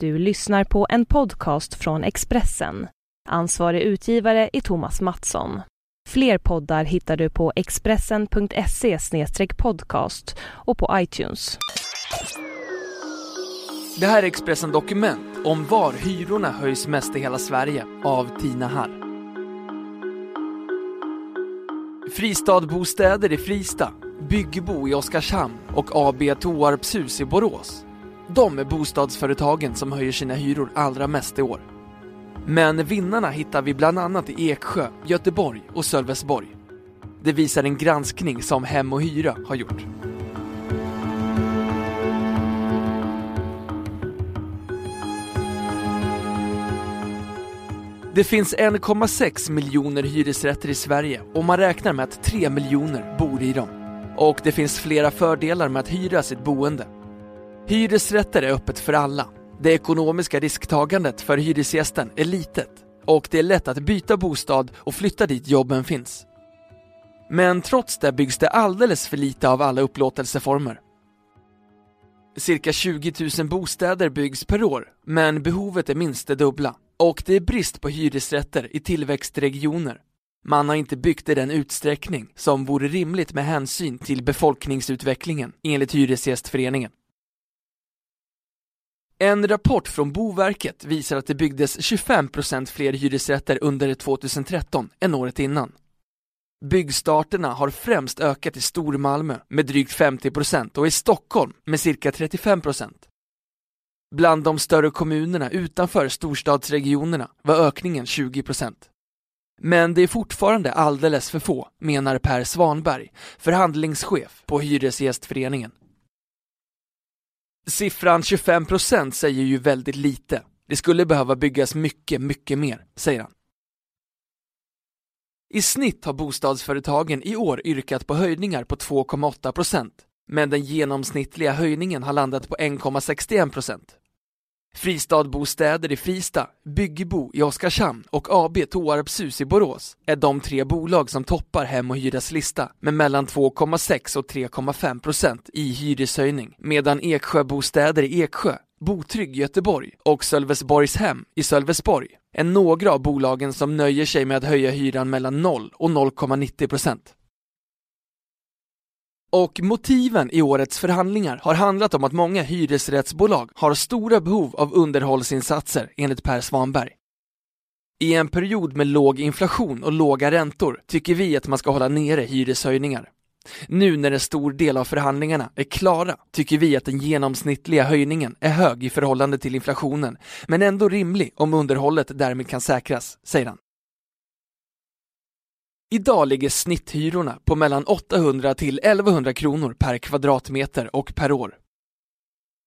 Du lyssnar på en podcast från Expressen. Ansvarig utgivare är Thomas Mattsson. Fler poddar hittar du på expressen.se podcast och på iTunes. Det här är Expressen Dokument om var hyrorna höjs mest i hela Sverige av Tina Harr. Fristadbostäder i Frista, Byggbo i Oskarshamn och AB Toarpshus i Borås. De är bostadsföretagen som höjer sina hyror allra mest i år. Men vinnarna hittar vi bland annat i Eksjö, Göteborg och Sölvesborg. Det visar en granskning som Hem och Hyra har gjort. Det finns 1,6 miljoner hyresrätter i Sverige och man räknar med att 3 miljoner bor i dem. Och det finns flera fördelar med att hyra sitt boende. Hyresrätter är öppet för alla. Det ekonomiska risktagandet för hyresgästen är litet och det är lätt att byta bostad och flytta dit jobben finns. Men trots det byggs det alldeles för lite av alla upplåtelseformer. Cirka 20 000 bostäder byggs per år, men behovet är minst det dubbla. Och det är brist på hyresrätter i tillväxtregioner. Man har inte byggt i den utsträckning som vore rimligt med hänsyn till befolkningsutvecklingen, enligt Hyresgästföreningen. En rapport från Boverket visar att det byggdes 25% fler hyresrätter under 2013 än året innan. Byggstarterna har främst ökat i Stormalmö med drygt 50% och i Stockholm med cirka 35%. Bland de större kommunerna utanför storstadsregionerna var ökningen 20%. Men det är fortfarande alldeles för få, menar Per Svanberg, förhandlingschef på Hyresgästföreningen. Siffran 25% säger ju väldigt lite. Det skulle behöva byggas mycket, mycket mer, säger han. I snitt har bostadsföretagen i år yrkat på höjningar på 2,8% men den genomsnittliga höjningen har landat på 1,61 Fristadbostäder i Frista, Byggebo i Oskarshamn och AB Toarpshus i Borås är de tre bolag som toppar Hem och Hyras lista med mellan 2,6 och 3,5% i hyreshöjning medan Eksjöbostäder i Eksjö, Botrygg i Göteborg och Sölvesborgs hem i Sölvesborg är några av bolagen som nöjer sig med att höja hyran mellan 0 och 0,90 och motiven i årets förhandlingar har handlat om att många hyresrättsbolag har stora behov av underhållsinsatser enligt Per Svanberg. I en period med låg inflation och låga räntor tycker vi att man ska hålla nere hyreshöjningar. Nu när en stor del av förhandlingarna är klara tycker vi att den genomsnittliga höjningen är hög i förhållande till inflationen, men ändå rimlig om underhållet därmed kan säkras, säger han. Idag ligger snitthyrorna på mellan 800 till 1100 kronor per kvadratmeter och per år.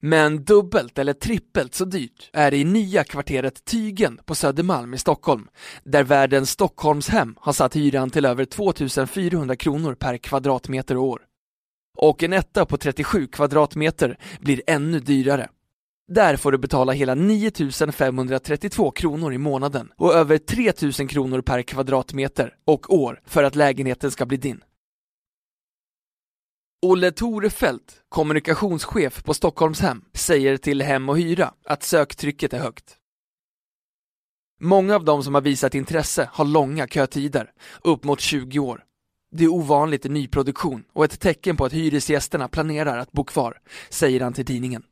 Men dubbelt eller trippelt så dyrt är det i nya kvarteret Tygen på Södermalm i Stockholm, där världens Stockholmshem har satt hyran till över 2400 kronor per kvadratmeter och år. Och en etta på 37 kvadratmeter blir ännu dyrare. Där får du betala hela 9 532 kronor i månaden och över 3 000 kronor per kvadratmeter och år för att lägenheten ska bli din. Olle Torefelt, kommunikationschef på Stockholmshem, säger till Hem och Hyra att söktrycket är högt. Många av de som har visat intresse har långa kötider, upp mot 20 år. Det är ovanligt i nyproduktion och ett tecken på att hyresgästerna planerar att bo kvar, säger han till tidningen.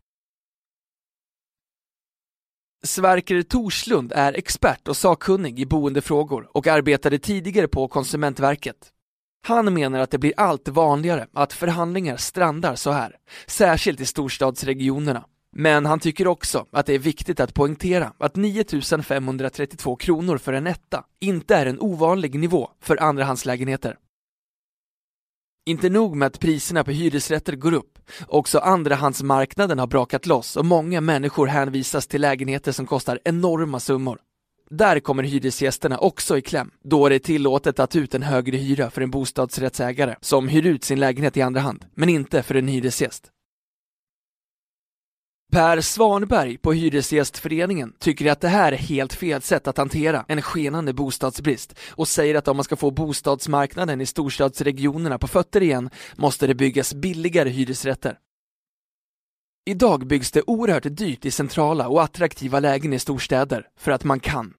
Sverker Torslund är expert och sakkunnig i boendefrågor och arbetade tidigare på Konsumentverket. Han menar att det blir allt vanligare att förhandlingar strandar så här, särskilt i storstadsregionerna. Men han tycker också att det är viktigt att poängtera att 9 532 kronor för en etta inte är en ovanlig nivå för andrahandslägenheter. Inte nog med att priserna på hyresrätter går upp, också andrahandsmarknaden har brakat loss och många människor hänvisas till lägenheter som kostar enorma summor. Där kommer hyresgästerna också i kläm, då det är tillåtet att ta ut en högre hyra för en bostadsrättsägare som hyr ut sin lägenhet i andra hand, men inte för en hyresgäst. Per Svanberg på Hyresgästföreningen tycker att det här är helt fel sätt att hantera en skenande bostadsbrist och säger att om man ska få bostadsmarknaden i storstadsregionerna på fötter igen måste det byggas billigare hyresrätter. Idag byggs det oerhört dyrt i centrala och attraktiva lägen i storstäder för att man kan.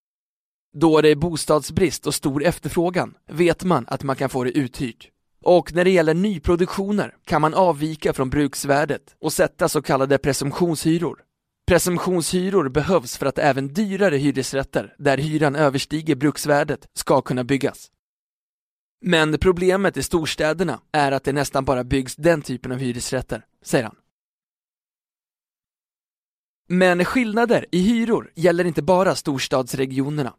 Då det är bostadsbrist och stor efterfrågan vet man att man kan få det uthyrt. Och när det gäller nyproduktioner kan man avvika från bruksvärdet och sätta så kallade presumtionshyror. Presumtionshyror behövs för att även dyrare hyresrätter, där hyran överstiger bruksvärdet, ska kunna byggas. Men problemet i storstäderna är att det nästan bara byggs den typen av hyresrätter, säger han. Men skillnader i hyror gäller inte bara storstadsregionerna.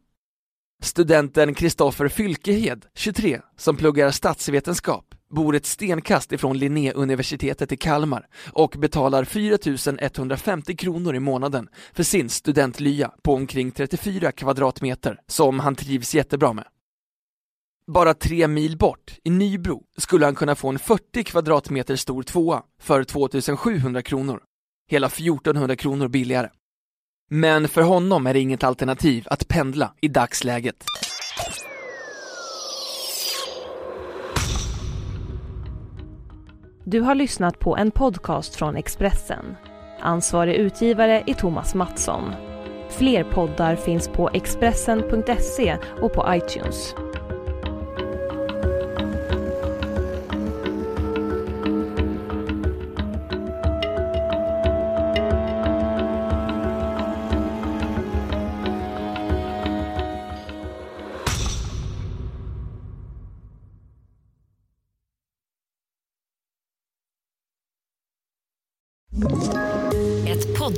Studenten Kristoffer Fylkehed, 23, som pluggar statsvetenskap, bor ett stenkast ifrån Linnéuniversitetet i Kalmar och betalar 4 150 kronor i månaden för sin studentlya på omkring 34 kvadratmeter som han trivs jättebra med. Bara tre mil bort, i Nybro, skulle han kunna få en 40 kvadratmeter stor tvåa för 2700 kronor. Hela 1400 kronor billigare. Men för honom är det inget alternativ att pendla i dagsläget. Du har lyssnat på en podcast från Expressen. Ansvarig utgivare är Thomas Mattsson. Fler poddar finns på Expressen.se och på iTunes.